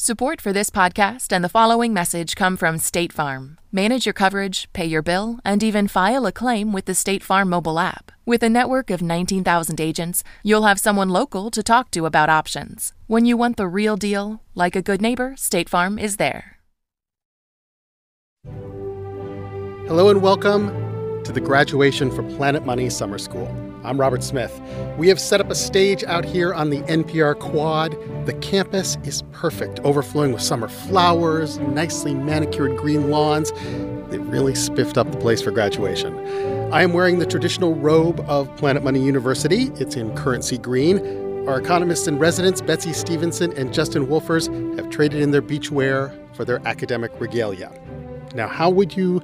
Support for this podcast and the following message come from State Farm. Manage your coverage, pay your bill, and even file a claim with the State Farm mobile app. With a network of 19,000 agents, you'll have someone local to talk to about options. When you want the real deal, like a good neighbor, State Farm is there. Hello and welcome to the graduation for Planet Money Summer School. I'm Robert Smith. We have set up a stage out here on the NPR quad. The campus is perfect, overflowing with summer flowers, nicely manicured green lawns. They really spiffed up the place for graduation. I am wearing the traditional robe of Planet Money University. It's in currency green. Our economists in residence, Betsy Stevenson and Justin Wolfers, have traded in their beach wear for their academic regalia. Now, how would you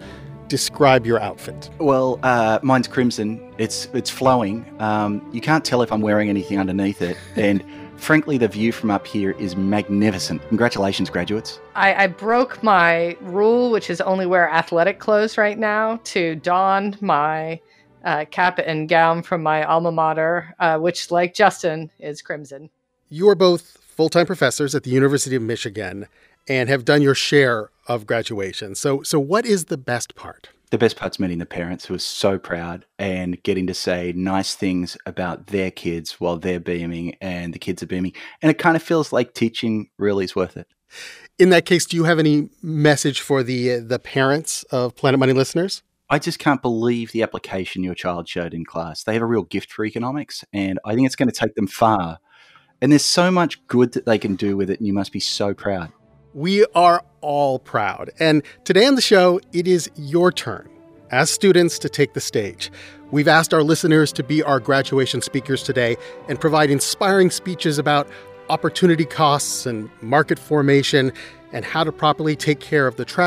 describe your outfit? Well, uh, mine's crimson. It's it's flowing. Um, you can't tell if I'm wearing anything underneath it, and frankly, the view from up here is magnificent. Congratulations, graduates! I, I broke my rule, which is only wear athletic clothes right now, to don my uh, cap and gown from my alma mater, uh, which, like Justin, is crimson. You are both full time professors at the University of Michigan and have done your share of graduation. So, so what is the best part? The best part's meeting the parents who are so proud and getting to say nice things about their kids while they're beaming and the kids are beaming. And it kind of feels like teaching really is worth it. In that case, do you have any message for the the parents of Planet Money listeners? I just can't believe the application your child showed in class. They have a real gift for economics, and I think it's going to take them far. And there's so much good that they can do with it, and you must be so proud. We are all proud. And today on the show, it is your turn as students to take the stage. We've asked our listeners to be our graduation speakers today and provide inspiring speeches about opportunity costs and market formation and how to properly take care of the